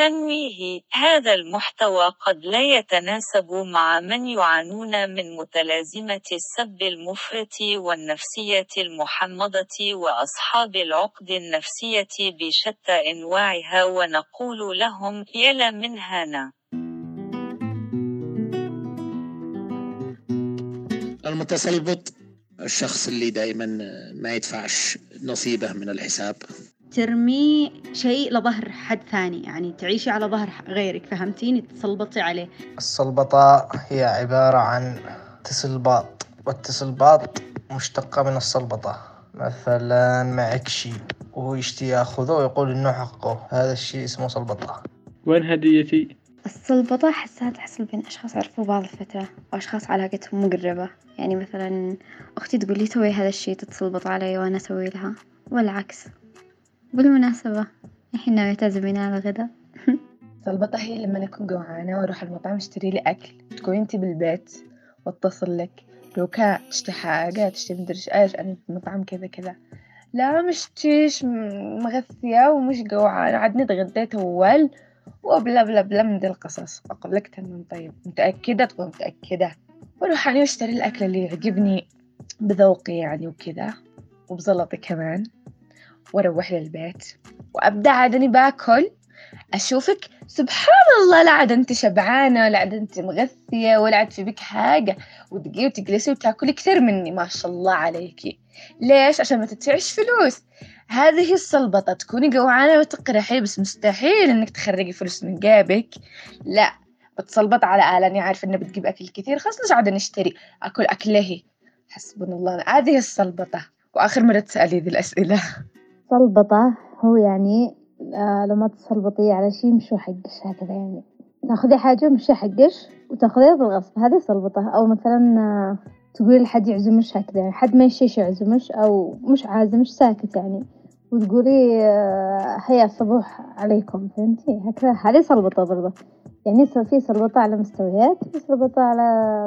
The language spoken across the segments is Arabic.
تنويه. هذا المحتوى قد لا يتناسب مع من يعانون من متلازمة السب المفرط والنفسية المحمضة وأصحاب العقد النفسية بشتى أنواعها ونقول لهم يلا من هنا. المتسلبط الشخص اللي دائما ما يدفعش نصيبه من الحساب. ترمي شيء لظهر حد ثاني يعني تعيشي على ظهر غيرك فهمتيني تسلبطي عليه. السلبطة هي عبارة عن تسلباط والتسلباط مشتقة من السلبطة. مثلا معك شيء وهو يشتي ياخذه ويقول إنه حقه هذا الشيء اسمه سلبطة. وين هديتي؟ السلبطة أحسها تحصل بين أشخاص عرفوا بعض الفترة وأشخاص علاقتهم مقربة. يعني مثلا أختي تقول لي سوي هذا الشي تتسلبط علي وأنا أسوي لها والعكس. بالمناسبة الحين ناوية تعزميني على الغدا سلبطة هي لما أكون جوعانة وأروح المطعم أشتري لي أكل. تكون أنتي بالبيت وأتصل لك. لو كان تشتي حاجة تشتي مدري إيش أنا في المطعم كذا كذا. لا مش تيش مغثية ومش جوعانة. عاد تغديت أول وبلا بلا بلا من دي القصص. أقول لك تمام طيب. متأكدة؟ تقول متأكدة. وأروح يعني أشتري الأكل اللي يعجبني بذوقي يعني وكذا وبزلطي كمان. وأروح للبيت. وأبدأ عاد أني باكل أشوفك. سبحان الله لا عاد أنت شبعانة ولا عاد أنت مغثية ولا عاد في بك حاجة. وتجي وتجلسي وتأكلي كثير مني ما شاء الله عليكي ليش؟ عشان ما تدفعيش فلوس. هذه السلبطة تكوني جوعانة وتقرحي بس مستحيل إنك تخرجي فلوس من جيبك. لا بتسلبط على آلة. أنا عارفة إنها بتجيب أكل كثير. خلاص ليش عاد نشتري. أكل أكله. حسبنا الله. هذه السلبطة وآخر مرة تسألي ذي الأسئلة. سلبطة هو يعني آه لما تسلبطي على شي مش حقش هكذا يعني. تاخذي حاجة مش حقش وتاخذيها بالغصب هذه سلبطة أو مثلا آه تقولي لحد يعزمش هكذا يعني حد ما يشيش يعزمش أو مش عازمش ساكت يعني. وتقولي آه هيا صبوح عليكم فهمتي؟ هكذا هذه سلبطة برضه. يعني في سلبطة على مستويات وفي سلبطة على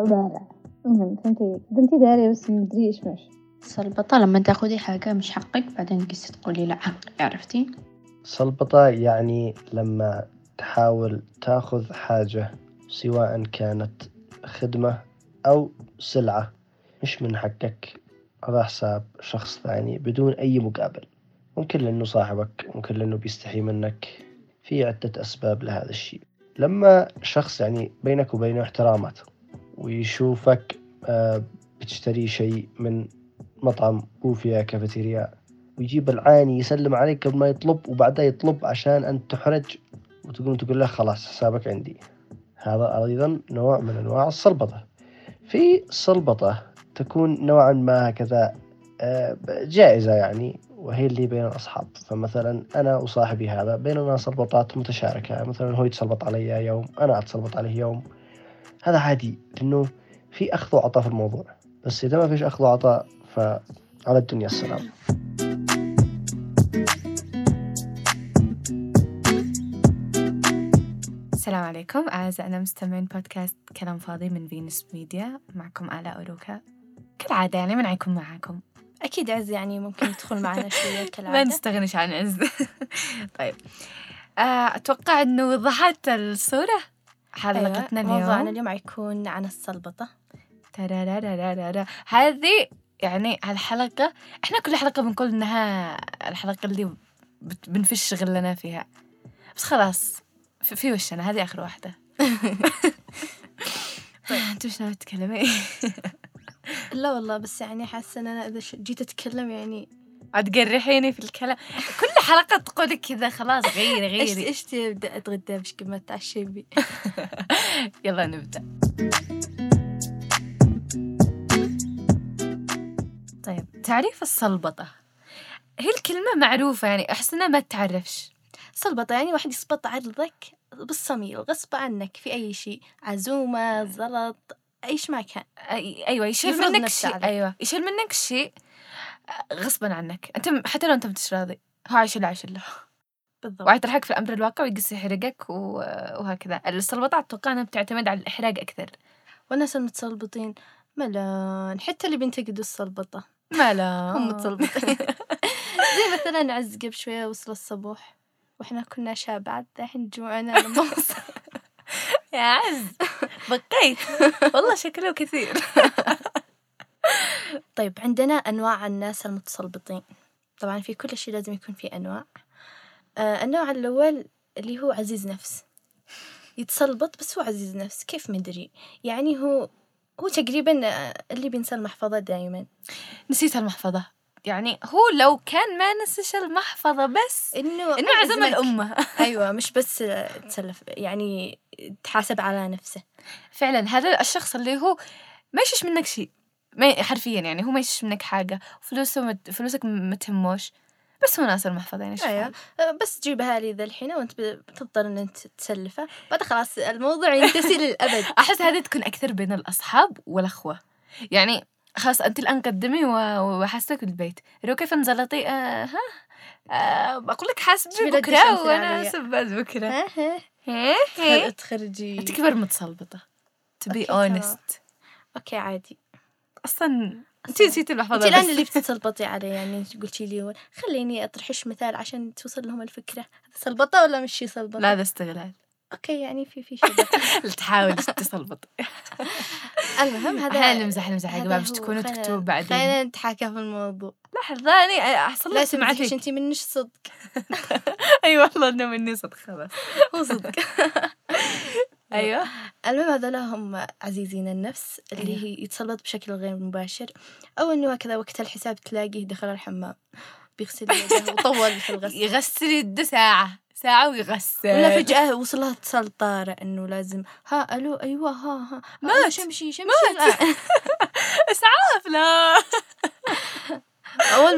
بارع المهم فهمتي؟ انتي داري بس مدري إيش ماشي سلبطة لما تاخذي حاجة مش حقك بعدين قصة تقولي لا حقي عرفتي؟ سلبطة يعني لما تحاول تاخذ حاجة سواء كانت خدمة أو سلعة مش من حقك. على حساب شخص ثاني بدون أي مقابل. ممكن لأنه صاحبك ممكن لأنه بيستحي منك. في عدة أسباب لهذا الشيء. لما شخص يعني بينك وبينه احترامات ويشوفك آه، بتشتري شيء من مطعم وفيها كافيتيريا ويجيب العاني يسلم عليك قبل ما يطلب وبعدها يطلب عشان أنت تحرج وتقوم تقول له خلاص حسابك عندي. هذا أيضا نوع من أنواع السلبطة. في سلبطة تكون نوعا ما هكذا آه، جائزة يعني وهي اللي بين الأصحاب. فمثلا أنا وصاحبي هذا بيننا سلبطات متشاركة. مثلا هو يتسلبط علي يوم أنا أتسلبط عليه يوم. هذا عادي لأنه في أخذ وعطاء في الموضوع. بس إذا ما فيش أخذ وعطاء فعلى الدنيا السلام. السلام عليكم أعزائنا مستمعين بودكاست كلام فاضي من فينوس ميديا. معكم آلاء أوروكا. كالعادة يعني من عيكم معاكم. أكيد عز يعني ممكن يدخل معنا شوية كالعادة. ما نستغنيش عن عز. طيب. آه، أتوقع أنه وضحت الصورة. حلقتنا أيوة. اليوم. موضوعنا اليوم حيكون عن السلبطة. ترارارارارا. هذه يعني هالحلقة إحنا كل حلقة بنقول إنها الحلقة اللي بنفش شغلنا فيها. بس خلاص في, في وشنا هذه آخر واحدة. طيب. أنت وش ناوي تتكلمي؟ لا والله بس يعني حاسة إن أنا إذا ش- جيت أتكلم يعني عاد تقرحيني في الكلام. كل حلقة تقولي كذا خلاص غيري غيري. أبدأ أتغدى؟ مش قبل ما أتعشى بي يلا نبدأ. طيب تعريف السلبطة. هي الكلمة معروفة يعني أحس إنها ما تعرفش سلبطة يعني واحد يسبط عرضك بالصميل غصب عنك في أي شيء عزومة زلط أيش ما كان. أي أيوة يشيل منك شيء. أيوة يشيل منك شيء غصبا عنك. أنت م- حتى لو أنت مش راضي هو عايشله عايشله بالضبط. وعيطرحك في الأمر الواقع ويقص يحرقك و- وهكذا. السلبطة أتوقع أنها بتعتمد على الإحراق أكثر. والناس المتسلبطين ملان. حتى اللي بينتقدوا السلبطة. ما لا هم متسلبطين زي مثلا عز قبل شوية وصل الصبوح وإحنا كنا شابات الحين جوعنا لما وصل يا عز بقيت. والله شكله كثير. طيب عندنا أنواع الناس المتسلبطين طبعا في كل شيء لازم يكون في أنواع. آه النوع الأول اللي هو عزيز نفس. يتسلبط بس هو عزيز نفس كيف مدري يعني هو هو تقريبا آه، اللي بينسى المحفظة دائما نسيت المحفظة. يعني هو لو كان ما نسيش المحفظة بس إنه إنه عزم. الأمة. أيوة مش بس تسلف يعني تحاسب على نفسه. فعلا هذا الشخص اللي هو ما يشش منك شيء. ما حرفيا يعني هو ما يشش منك حاجة. فلوسه مت... فلوسك ما تهموش. بس هو ناس المحفظة يعني أيوة. آه، بس تجيبها لي ذا الحين وأنت بتضطر إن أنت تسلفه بعد خلاص الموضوع ينتهي للأبد. أحس هذه تكون أكثر بين الأصحاب والأخوة. يعني خلاص أنت الآن قدمي وحاسك البيت لو كيف انزلطي آه ها؟ آه بقول لك حاسبي بكرة ها ها. ها تخر- ها تخرجي. أنت كبر متسلبطة to be honest. أوكي عادي. أصلا أنت نسيتي المحفظة انت الآن. اللي بتتسلبطي علي يعني انت قلتي لي؟ خليني أطرحش مثال عشان توصل لهم الفكرة. هذا سلبطة ولا مش شي سلبطة؟ لا هذا استغلال. أوكي يعني في في شيء تحاول تسلبط. المهم هذا نمزح نمزح يا مش هو. تكونوا تكتبوا بعدين. خلينا نتحاكى في الموضوع. لحظة أنا أحصل لك سمعتك. انت منش صدق. أي والله إنه مني صدق خلاص. هو صدق. أيوه. المهم هذول هم عزيزين النفس اللي أيوه. هي يتسلط بشكل غير مباشر. أو إنه هكذا وقت الحساب تلاقيه دخل الحمام. بيغسل يده وطول في الغسل. يغسل يده ساعة. ساعة ويغسل. ولا فجأة وصلها اتصال طارئ إنه لازم. ها ألو أيوة ها ها. مات. شمشي شمشي. الآن. إسعاف لا أول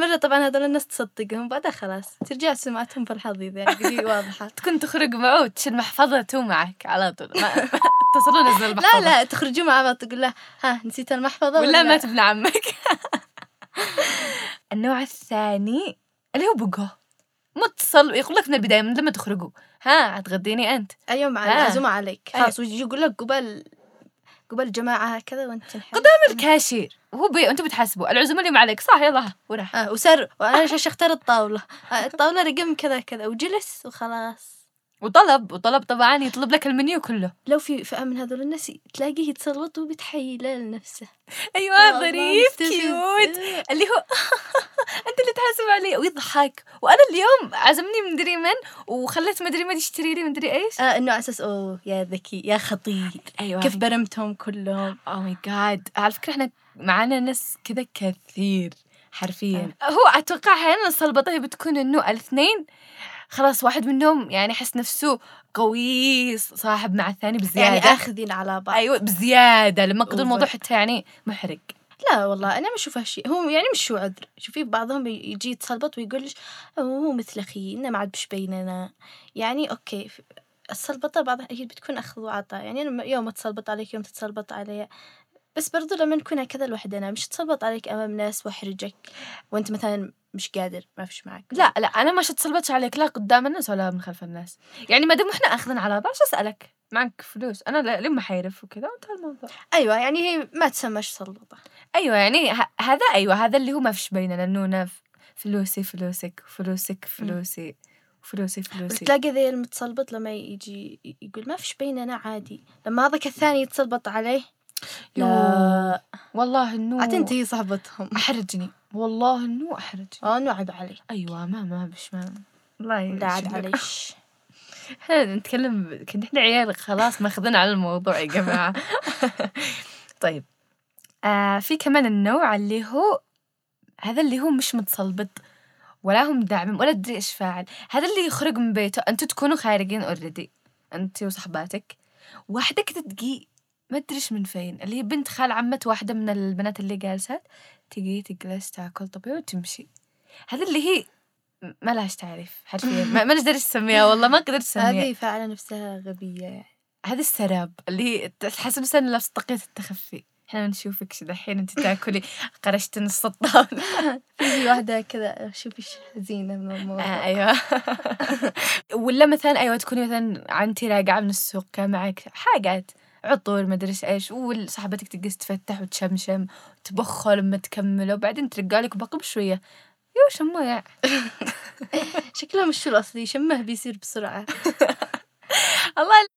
مرة طبعا هذول الناس تصدقهم بعدها خلاص ترجع سمعتهم في الحضيض يعني قدي واضحة. تكون تخرج معه تشيل محفظته معك على طول. ما اتصلوا نزل لا المحفظة؟ لا تخرجوا مع بعض تقول له ها نسيت المحفظة ولا مات ابن عمك. النوع الثاني اللي هو بقه متصل يقول لك من البداية من لما تخرجوا. ها هتغديني أنت. أيوة مع. العزومة عليك. أيوة. خلاص ويجي يقول لك قبل قبل جماعة هكذا وأنت تنحرف. قدام الكاشير. وهو بي... أنتوا بتحاسبوا العزومة اليوم عليك صح يلا وراح آه وسر. وأنا إيش أختار؟ الطاولة. آه الطاولة رقم كذا كذا. وجلس وخلاص. وطلب. وطلب طبعا يطلب لك المنيو كله. لو في فئة من هذول الناس تلاقيه يتسلبط وبتحيله لنفسه. أيوه ظريف. cute. اللي هو انت اللي تحاسب علي ويضحك. وأنا اليوم عزمني مدري من وخليت مدري من يشتري لي مدري إيش؟ آه إنه على أساس أوه يا ذكي يا خطير. أيوه. كيف برمتهم كلهم؟ أو ماي جاد على فكرة إحنا معانا ناس كذا كثير حرفيا. هو أتوقع أحيانا الصلبطة بتكون إنه الاثنين خلاص واحد منهم يعني يحس نفسه قوي صاحب مع الثاني بزيادة. يعني آخذين على بعض. أيوه بزيادة. لما قدر الموضوع. حتى يعني محرق لا والله أنا ما أشوفها شيء. هو يعني مش هو عذر. شوفي بعضهم يجي يتسلبط ويقول هو مثل أخي إنه ما عاد بش بيننا. يعني أوكي ف- السلبطة بعضها هي بتكون أخذ وعطاء. يعني أنا يوم أتسلبط عليك يوم تتسلبط علي. بس برضو لما نكون هكذا لوحدنا مش تسلبط عليك أمام ناس وأحرجك وأنت مثلا مش قادر ما فيش معك. لا لا أنا ما اتسلبطش عليك لا قدام الناس ولا من خلف الناس. يعني ما دام إحنا اخذين على بعض شو أسألك؟ معك فلوس. أنا لما حيرف وكذا وانتهى الموضوع. أيوه يعني هي ما تسمىش سلبطة. أيوه يعني هذا أيوه هذا اللي هو ما فيش بيننا إنه فلوسي فلوسك فلوسك فلوسي فلوسي فلوسي. تلاقي ذي المتسلبط لما يجي يقول ما فيش بيننا عادي. لما هذاك الثاني يتسلبط عليه لا. والله إنه حتنتهي صحبتهم أحرجني. والله إنه أحرجني. آه إنه عيب عليك. أيوه ما ما بش ما الله لا عاد. عليش إحنا نتكلم كنا إحنا عيال خلاص ماخذين على الموضوع يا جماعة. طيب. في كمان النوع اللي هو هذا اللي هو مش متصلبط ولا هم داعم ولا تدري إيش فاعل. هذا اللي يخرج من بيته. أنتوا تكونوا خارجين اوريدي انت وصحباتك. واحدة كده تجي ما ادري إيش من فين. اللي هي بنت خال عمة واحدة من البنات اللي جالسات تجي تجلس تاكل طبيعي وتمشي. هذا اللي هي ما لهاش تعريف حرفيا. ما ما نقدر نسميها والله ما قدرت اسميها هذه فعلا نفسها غبية. يعني هذا السراب اللي هي تحس نفسها إنه لابس طاقية التخفي. إحنا نشوفك شي دحين انت تاكلي. قرشت نص الطاولة في واحدة كذا شوفي إيش حزينة من الموضوع. آه أيوه. ولا مثلا أيوه تكوني مثلا عنتي راجعة من السوق كان معك حاجات عطور مدري إيش وصاحبتك تجلس تفتح وتشمشم تبخر لما تكمل وبعدين ترجع لك باقي بشوية. يو شموع شكلها مش الأصلي شمه بيصير بسرعة. الله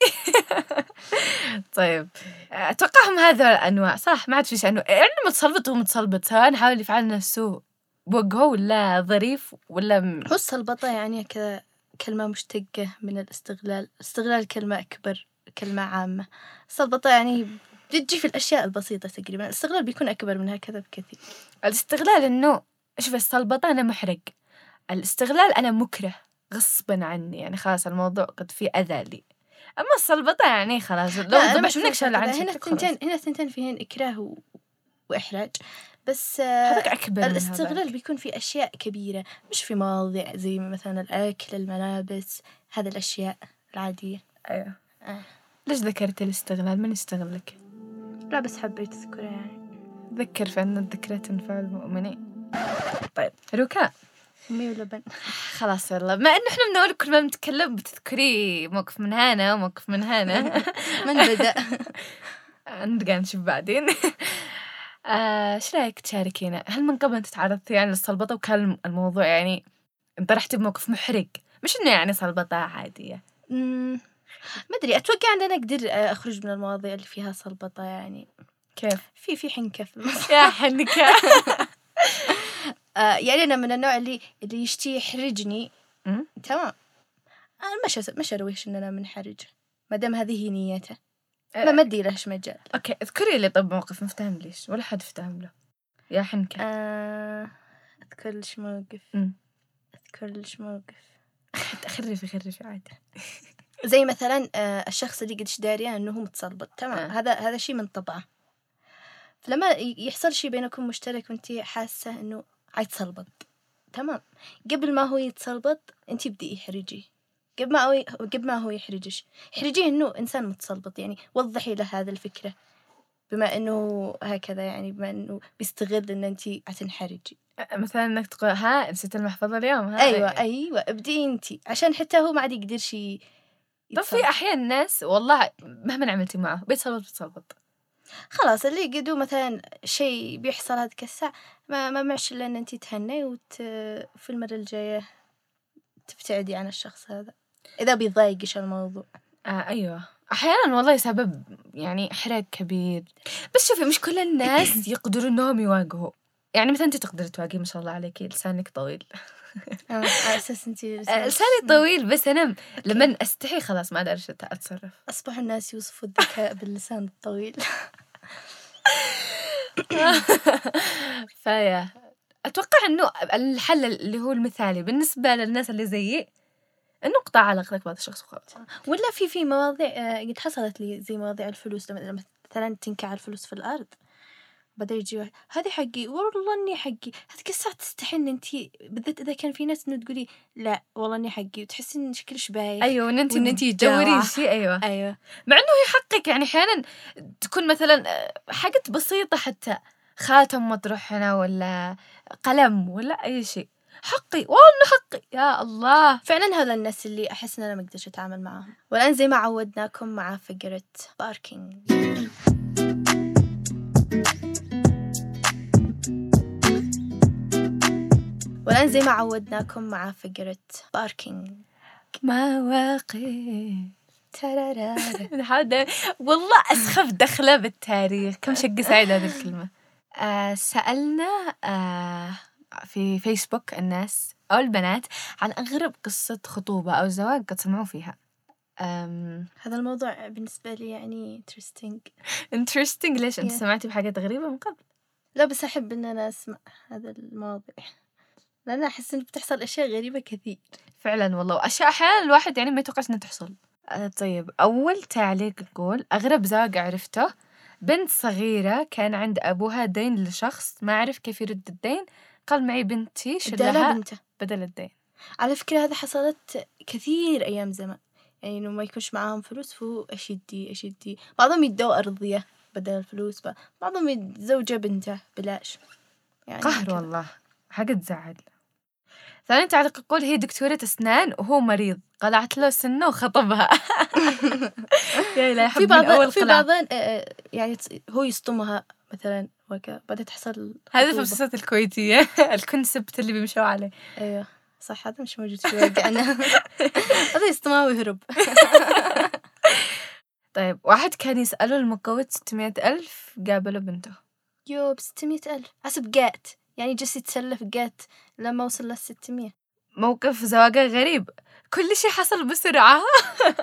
طيب. أتوقعهم هذا الأنواع صح؟ ما عاد في شيء انواع يعني متصلبط ومتصلبط سواء حاول يفعل نفسه بوجهه ولا ظريف ولا م... هو السلبطة يعني كذا كلمة مشتقة من الاستغلال استغلال كلمة أكبر كلمة عامة. السلبطة يعني بتجي في الأشياء البسيطة تقريبا الاستغلال بيكون أكبر من هكذا بكثير. الاستغلال إنه شوف السلبطة أنا محرق. الاستغلال أنا مكره غصبا عني يعني خلاص الموضوع قد في أذى لي. أما السلبطة يعني خلاص لو ما منك أشوف شل عن هكذا. هنا. الثنتين هنا الثنتين فيهن إكراه و... وإحراج بس هذاك أكبر الاستغلال. بيكون في أشياء كبيرة مش في مواضيع زي مثلا الأكل الملابس هذه الأشياء العادية أيوه آه. ليش ذكرت الاستغلال من يستغلك لا بس حبيت أذكرها يعني ذكر فان الذكرى تنفع المؤمنين طيب روكا أمي ولبن خلاص يلا. ما إنه إحنا من اول كل ما بنتكلم بتذكري موقف من هنا وموقف من هنا. من بدأ. نبقى نشوف بعدين. آه، إيش رأيك تشاركينا؟ هل من قبل أنت تعرضتي يعني للسلبطه وكان الموضوع يعني انطرحتي بموقف محرج؟ مش إنه يعني سلبطه عادية. ما أدري أتوقع أن أنا أقدر آه، أخرج من المواضيع اللي فيها سلبطة يعني. كيف؟ في في حنكة في. يا حنكة. آه يعني أنا من النوع اللي اللي يشتي يحرجني. تمام. أنا مش مش أرويش إن أنا منحرج ما دام هذه هي نيته. ما آه، ما أدي لهش مجال أوكي اذكري لي طب موقف مفتهم ليش ولا حد افتهم له. يا حنكه آه أذكر لش موقف. أذكر لش موقف. خرفي خرفي عادي زي مثلا آه الشخص اللي قدش دارية إنه هو متسلبط تمام. آه. هذا هذا شيء من طبعه. فلما يحصل شيء بينكم مشترك وانت حاسة إنه عيتسلبط تمام. قبل ما هو يتسلبط أنت بدي يحرجي قبل ما هو قبل ما هو يحرجش. احرجيه إنه إنسان متسلبط يعني وضحي له هذا الفكرة. بما إنه هكذا يعني بما إنه بيستغل إن أنت عتنحرجي آه، مثلا إنك تقول ها نسيت المحفظة اليوم ها أيوه أيوه. ابدي أنت. عشان حتى هو ما عاد يقدر شيء طب في أحيان ناس والله مهما عملتي معه بيتصلبط بيتصلبط خلاص اللي قدو مثلا شيء بيحصل هذيك الساعة ما ما معش إلا إن أنت تهني وت... في المرة الجاية تبتعدي عن الشخص هذا إذا بيضايقش الموضوع. آه أيوه. أحيانا والله سبب يعني إحراج كبير. بس شوفي مش كل الناس يقدروا إنهم يواجهوا. يعني مثلا أنت تقدري تواجهي ما شاء الله عليكي لسانك طويل. على أساس أنت آه، لساني طويل بس أنا لما أستحي خلاص ما أقدر أتصرف. أصبح الناس يوصفوا الذكاء باللسان الطويل. فيا. أتوقع إنه الحل اللي هو المثالي بالنسبة للناس اللي زيي إنه اقطع علاقتك بهذا الشخص وخلاص. ولا في في مواضيع آه، قد حصلت لي زي مواضيع الفلوس لما مثلا تنكع الفلوس في الأرض. بعدين يجي واحد هذه حقي والله إني حقي. هذيك الساعة تستحي إن انت بالذات إذا كان في ناس انه تقولي لا والله إني حقي. وتحسي إن شكلش بايخ أيوه وإن انت أنتي تدوري جاوعة. شيء أيوه. أيوه. مع إنه هي حقك يعني أحيانا تكون مثلا آه، حاجات بسيطة حتى. خاتم مطروح هنا ولا قلم ولا أي شيء. حقي والله حقي. يا الله. فعلا هذا الناس اللي أحس إن أنا ما أقدرش أتعامل معاهم والآن زي ما عودناكم مع فقرة parking والآن زي ما عودناكم مع فقرة parking مواقف. هذا والله أسخف دخلة بالتاريخ. كم شق سعيد هذه الكلمة. آه سألنا آه في فيسبوك الناس أو البنات عن أغرب قصة خطوبة أو زواج قد سمعوا فيها. أم... هذا الموضوع بالنسبة لي يعني interesting. Interesting. ليش أنت Yeah. سمعتي بحاجات غريبة من قبل؟ لا بس أحب إن أنا أسمع هذا المواضيع لأن أحس إن بتحصل أشياء غريبة كثير. فعلا والله. وأشياء أحيانا الواحد يعني ما يتوقعش إنها تحصل. آه طيب أول تعليق يقول أغرب زواج عرفته. بنت صغيرة كان عند أبوها دين لشخص ما عرف كيف يرد الدين. قال معي بنتي شلها بنته بدل الدين. على فكرة هذا حصلت كثير أيام زمان. يعني إنه ما يكونش معاهم فلوس فهو أشدي أشدي بعضهم يدوا أرضية بدل الفلوس بعضهم يتزوجوا بنته بلاش. يعني قهر. والله. حاجة تزعل. ثاني تعليق يقول هي دكتورة أسنان وهو مريض. قلعت له سنة وخطبها. يا إلهي في بعض في بعض يعني تص- هو يصطمها مثلا وكذا بعدين تحصل هذا في. المسلسلات الكويتية. الكونسبت اللي بيمشوا عليه. أيوه صح هذا مش موجود في واقعنا هذا يستمع ويهرب. طيب واحد كان يسأله المقوت 600 ألف قابله بنته. يو ب 600 ألف. حسب جات. يعني جالس يتسلف جات لما وصل لل 600 موقف زواجة غريب. كل شيء حصل بسرعة.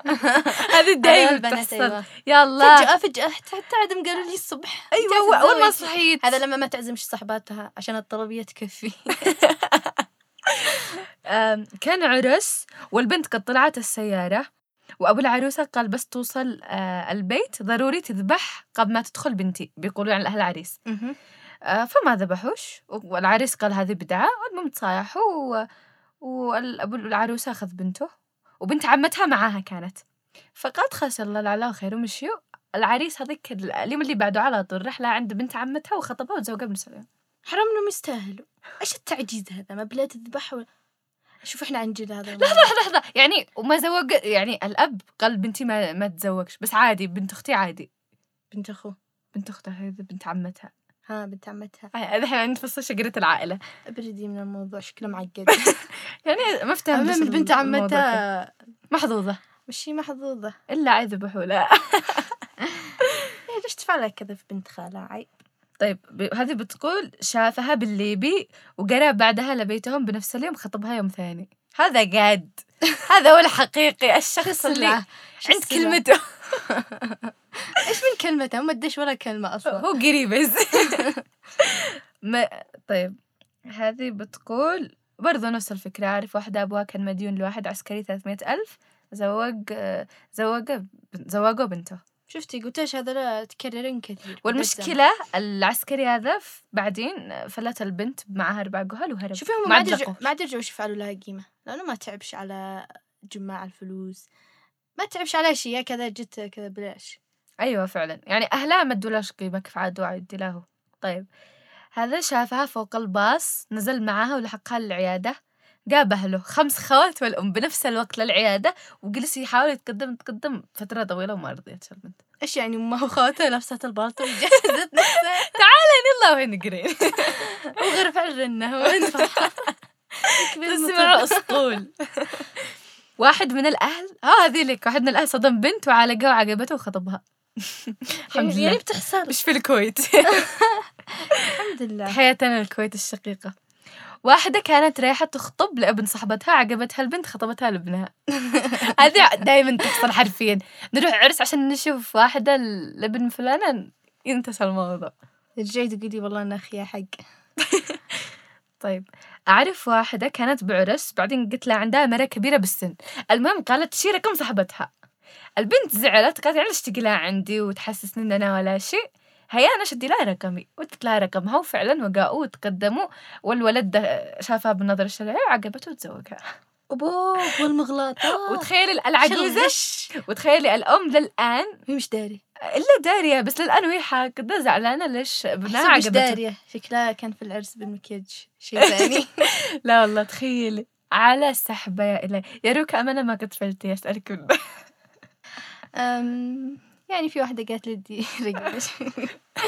هذه دايما البنات بتحصل. أيوة. يلا فجأة فجأة حتى عدم قالوا لي الصبح. أيوة أول- أول ما. صحيت. هذا لما ما تعزمش صحباتها عشان الطلبية تكفي كان عرس والبنت قد طلعت السيارة وأبو العروسة قال بس توصل آه، البيت. ضروري تذبح قبل ما تدخل بنتي بيقولوا عن الأهل العريس فما ذبحوش والعريس قال هذه بدعة والمهم تصايحوا و- وأبو العروسة أخذ بنته وبنت عمتها معاها كانت. فقالت خلاص يلا العلا خير ومشيوا العريس هذيك اليوم اللي بعده على طول رحلة عند بنت عمتها وخطبها وتزوجها بنفس اليوم حرام إنهم يستاهلوا. إيش التعجيز هذا؟ ما بلا تذبح ولا شوف إحنا عن جد هذا لحظة لحظة لحظة. يعني وما زوج يعني الأب قال بنتي ما ما تزوجش بس عادي بنت أختي عادي. بنت أخوه. بنت أختها هذه بنت عمتها. ها بنت عمتها. هذا إحنا نفصل شجرة العائلة. ابردي من الموضوع شكله معقد. يعني ما افتهم المهم بنت عمتها. محظوظة. مشي محظوظة. إلا عايزة بحولة إيه ليش تفعل كذا في بنت خالها عيب. طيب هذه بتقول شافها بالليبي وقرأ بعدها لبيتهم بنفس اليوم خطبها يوم ثاني. هذا قاد هذا هو الحقيقي الشخص اللي؟ عند؟ كلمته. إيش من كلمته ما ادش ولا كلمة أصلا. هو قريب بس. ما طيب هذه بتقول برضو نفس الفكرة أعرف واحدة أبوها كان مديون لواحد عسكري 300 ألف زوج زوج زوجه بنته. شفتي؟ قلت إيش هذا لا تكررين كثير. والمشكلة العسكري هذا بعدين فلت البنت معها أربع جهال وهرب. شوفي هم ما عاد لقوه. ما عاد لها قيمة. لأنه ما تعبش على جماع الفلوس. ما تعبش على شيء كذا جت كذا بلاش. أيوة فعلا. يعني أهلها ما ادولاش قيمة كيف عاد وعد له. طيب. هذا شافها فوق الباص نزل معاها ولحقها للعيادة. جاب أهله. خمس خوات والأم بنفس الوقت للعيادة وجلس يحاول يتقدم يتقدم فترة طويلة وما رضيت البنت. إيش يعني أمها وخواتها لبست البالطو وجهزت نفسها؟ يلا وين قرين وغرف الرنة وين تسمع الأسطول واحد من الأهل آه هذه لك واحد من الأهل صدم بنت وعالقها وعجبته وخطبها. الحمد يعني لله. بتحصل. مش في الكويت. الحمد لله. حياتنا الكويت الشقيقة. واحدة كانت رايحة تخطب لابن صاحبتها عجبتها البنت خطبتها لابنها. هذه دائما تحصل حرفيا. نروح عرس عشان نشوف واحدة لابن فلانة. ينتهي الموضوع. رجعي تقولي والله أنا أخي حق. طيب. أعرف واحدة كانت بعرس بعدين قلت لها عندها مرة كبيرة بالسن. المهم قالت شي رقم صاحبتها. البنت زعلت قالت ليش تقلها عندي وتحسسني إن أنا ولا شيء؟ هيا أنا شدي لها رقمي وادت لها رقمها وفعلا وقاؤوا وتقدموا والولد ده شافها بالنظرة الشرعية وعجبته وتزوجها. أبوه والمغلاطات وتخيلي العجوزة وتخيلي الأم للآن. هي مش داري. إلا دارية بس للآن وهي حاقدة زعلانة ليش؟ ابنها حسب مش دارية. شكلها كان في العرس بالمكياج شيء ثاني. لا والله تخيلي. على سحبة يا إلهي. يا روكا أمانة ما كنت فلتي أسألك يعني في واحدة قالت لي دي رقبش.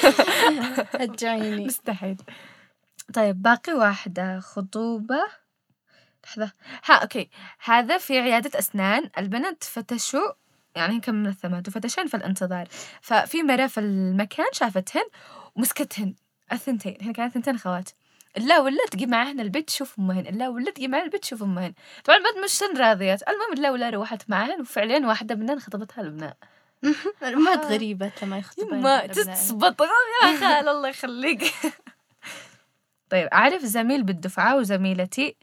رجعيني مستحيل. طيب باقي واحدة. خطوبة. لحظة. ها أوكي. هذا في عيادة أسنان. البنات فتشوا يعني كم من الثمات وفتشن في الانتظار. ففي مرة في المكان شافتهن ومسكتهن الثنتين. هن كانت ثنتين خوات لا ولا تجي معهن البيت تشوف أمهن لا ولا تجي معهن البيت تشوف أمهن. طبعا البنت مش راضيات المهم لا ولا روحت معهن وفعليا واحدة منهن خطبتها الابناء الأمهات غريبة لما يخطبون ما. تسبط يا خال الله يخليك. طيب أعرف زميل بالدفعة وزميلتي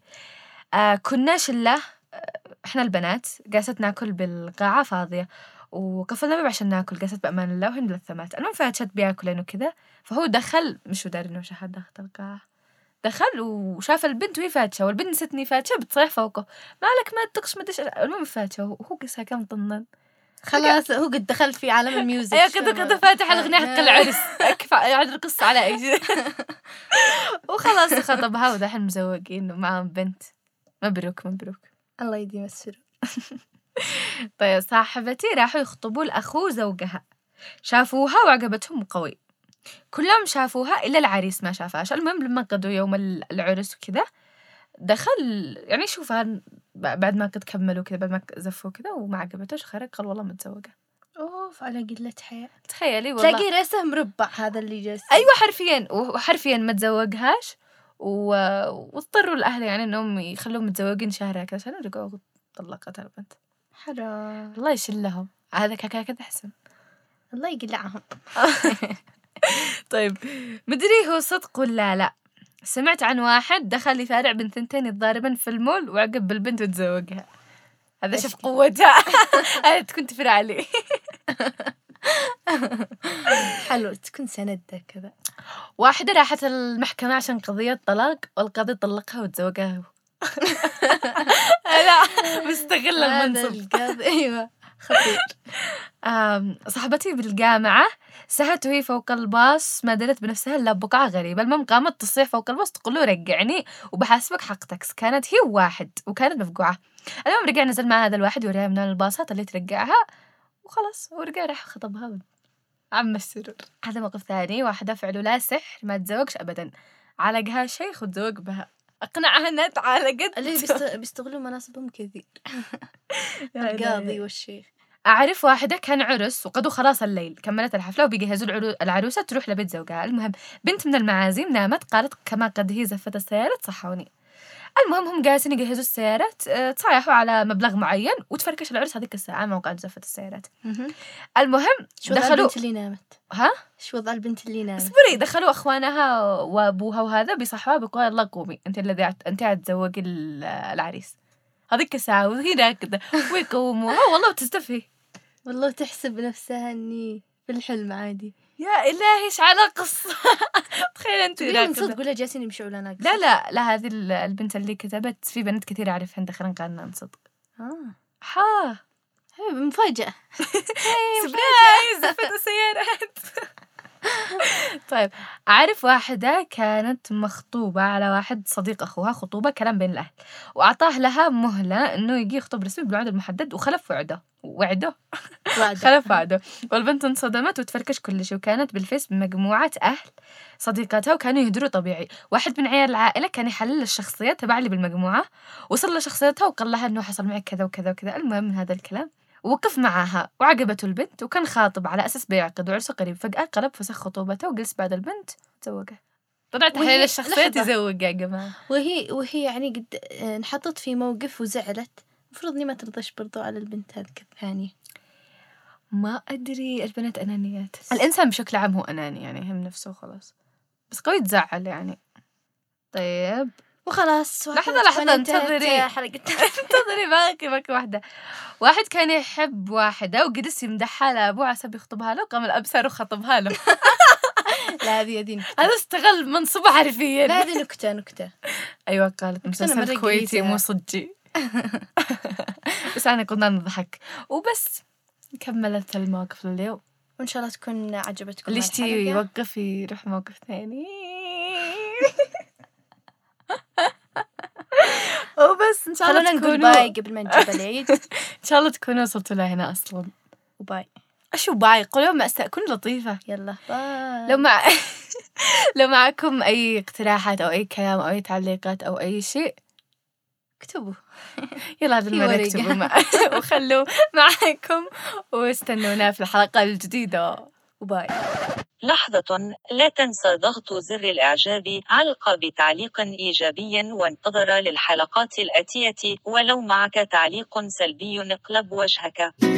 آه كنا شلة آه، إحنا البنات جالسات ناكل بالقاعة فاضية وقفلنا الباب عشان ناكل جالسات بأمان الله وهن ملثمات المهم شد بياكلين وكذا فهو دخل مش داري إنه شهد داخل القاعة. دخل وشاف البنت وهي فاتشة والبنت نستني فاتشة بتصيح فوقه. مالك ما تدقش ما تدش المهم فاتشة وهو قصها كان طنن خلاص هو قد دخل في عالم الميوزك أيوه كده كده فاتح الأغنية حق العرس. كيف قاعد يرقص على أي شيء. وخلاص خطبها ودحين مزوجين ومعهم بنت؟ مبروك مبروك. الله يديم السرور طيب صاحبتي راحوا يخطبوا لاخوه زوجها. شافوها وعجبتهم قوي. كلهم شافوها إلا العريس ما شافهاش. المهم لما قضوا يوم ال- العرس وكذا دخل يعني شوفها بعد ما قد كملوا كذا بعد ما زفوا كذا وما عجبتوش خرج قال والله متزوجة. أوف على قلة حياة تخيلي والله. تلاقي راسه مربع هذا اللي جالس أيوه حرفيا. وحرفيا ما تزوجهاش. و... واضطروا الأهل يعني إنهم يخلوهم متزوجين شهر كذا عشان رجعوا طلقت البنت حرام. الله يشلهم. هذا كذا كذا أحسن. الله يقلعهم. طيب مدري هو صدق ولا لا؟ سمعت عن واحد دخل يفارع بنت ثنتين يتضاربن في المول وعقب بالبنت وتزوجها هذا شوف قوتها؟ هذا تكون تفرع عليه حلو تكون سندة كذا. واحدة راحت المحكمة عشان قضية طلاق والقاضي طلقها وتزوجها لا مستغل هذا المنصب القاضي أيوه. خطير. صاحبتي بالجامعة سهت وهي فوق الباص ما درت بنفسها إلا بقعة غريبة. المهم قامت تصيح فوق الباص تقول له رجعني وبحاسبك حق تاكس كانت هي وواحد وكانت مفقوعة. المهم رجع نزل مع هذا الواحد وريها من الباصات اللي ترجعها وخلاص ورجع راح خطبها عم السرور هذا موقف ثاني واحدة فعله لا سحر ما تزوجش أبدا. علقها شيخ وتزوج بها. أقنعها إنها تعالجت اللي بيست- بيستغلوا مناصبهم كثير. القاضي والشيخ. أعرف واحدة كان عرس وقضوا خلاص الليل كملت الحفلة وبيجهزوا العرو- العروسة تروح لبيت زوجها. المهم بنت من المعازيم نامت قالت كما قد هي زفت السيارة تصحوني. المهم هم جالسين يجهزوا السيارات آه، تصايحوا على مبلغ معين وتفركش العرس هذيك الساعة ما وقعت زفت السيارات المهم شو وضع دخلوا البنت اللي نامت؟ ها؟ شو وضع البنت اللي نامت؟ اصبري دخلوا أخوانها وأبوها وهذا بيصحوها بيقولوا يلا قومي أنت الذي عت- أنت عتزوجي ال- العريس. هذيك الساعة وهي راكدة ويقوموها والله بتستفهي والله تحسب نفسها إني في الحلم عادي. يا إلهي إيش على قصة؟ تخيل تقولي من. صدق ولا جالسين يمشوا ولا ناقص لا لا لا هذه ال- البنت اللي كتبت في بنات كثير أعرفهن دخلن قالنا عن صدق. آه. ها. حبيبي مفاجأة. surprise زفت السيارات طيب أعرف واحدة كانت مخطوبة على واحد صديق أخوها خطوبة كلام بين الأهل. وأعطاه لها مهلة إنه يجي يخطب رسمي بالوعد المحدد وخلف وعده. وعده؟ وعد خلف وعده. والبنت انصدمت وتفركش كل شيء وكانت بالفيس بمجموعة أهل صديقاتها وكانوا يهدروا طبيعي. واحد من عيال العائلة كان يحلل الشخصيات تبع اللي بالمجموعة وصل لشخصيتها وقال لها إنه حصل معك كذا وكذا وكذا. المهم من هذا الكلام ووقف معاها. وعجبته البنت وكان خاطب على أساس بيعقد عرسه قريب. فجأة قلب فسخ خطوبته وجلس بعد البنت. تزوجها طلع تحليل وهي- الشخصيات لحظة. يزوج يا جماعة. وهي وهي يعني قد آه، انحطت في موقف وزعلت. المفروض إني ما ترضاش برضو على البنت هذيك الثانية. ما أدري البنات أنانيات. الإنسان بشكل عام هو أناني يعني يهم نفسه وخلاص. بس قوي تزعل يعني. طيب. وخلاص لحظة، لحظة، انتظري. حلقتنا انتظري باقي باقي واحدة. واحد كان يحب واحدة وجلس يمدحها لأبوه على أساس يخطبها له قام الأب صار وخطبها له. لا هذه هذه نكتة. هذا استغل منصبه لا حرفيا هذه نكتة نكتة. أيوة قالت مسلسل كويتي. مو صجي. بس أنا كنا نضحك وبس كملت الموقف لليوم. وإن شاء الله تكون عجبتكم يشتي الحلقة. يوقف يروح موقف ثاني. وبس ان شاء الله خلونا نقول تكونوا باي قبل ما نجيب العيد ان شاء الله تكونوا وصلتوا لهنا أصلا وباي اشو باي قولوا مع كن لطيفة يلا باي لو مع لو معكم اي اقتراحات أو اي كلام أو اي تعليقات أو اي شيء اكتبوا يلا هذا المرة. اكتبوا مع... وخلوا معكم واستنونا في الحلقة الجديدة وباي. لحظة لا تنسى ضغط زر الإعجاب علق بتعليق إيجابي وانتظر للحلقات الآتية ولو معك تعليق سلبي اقلب وجهك.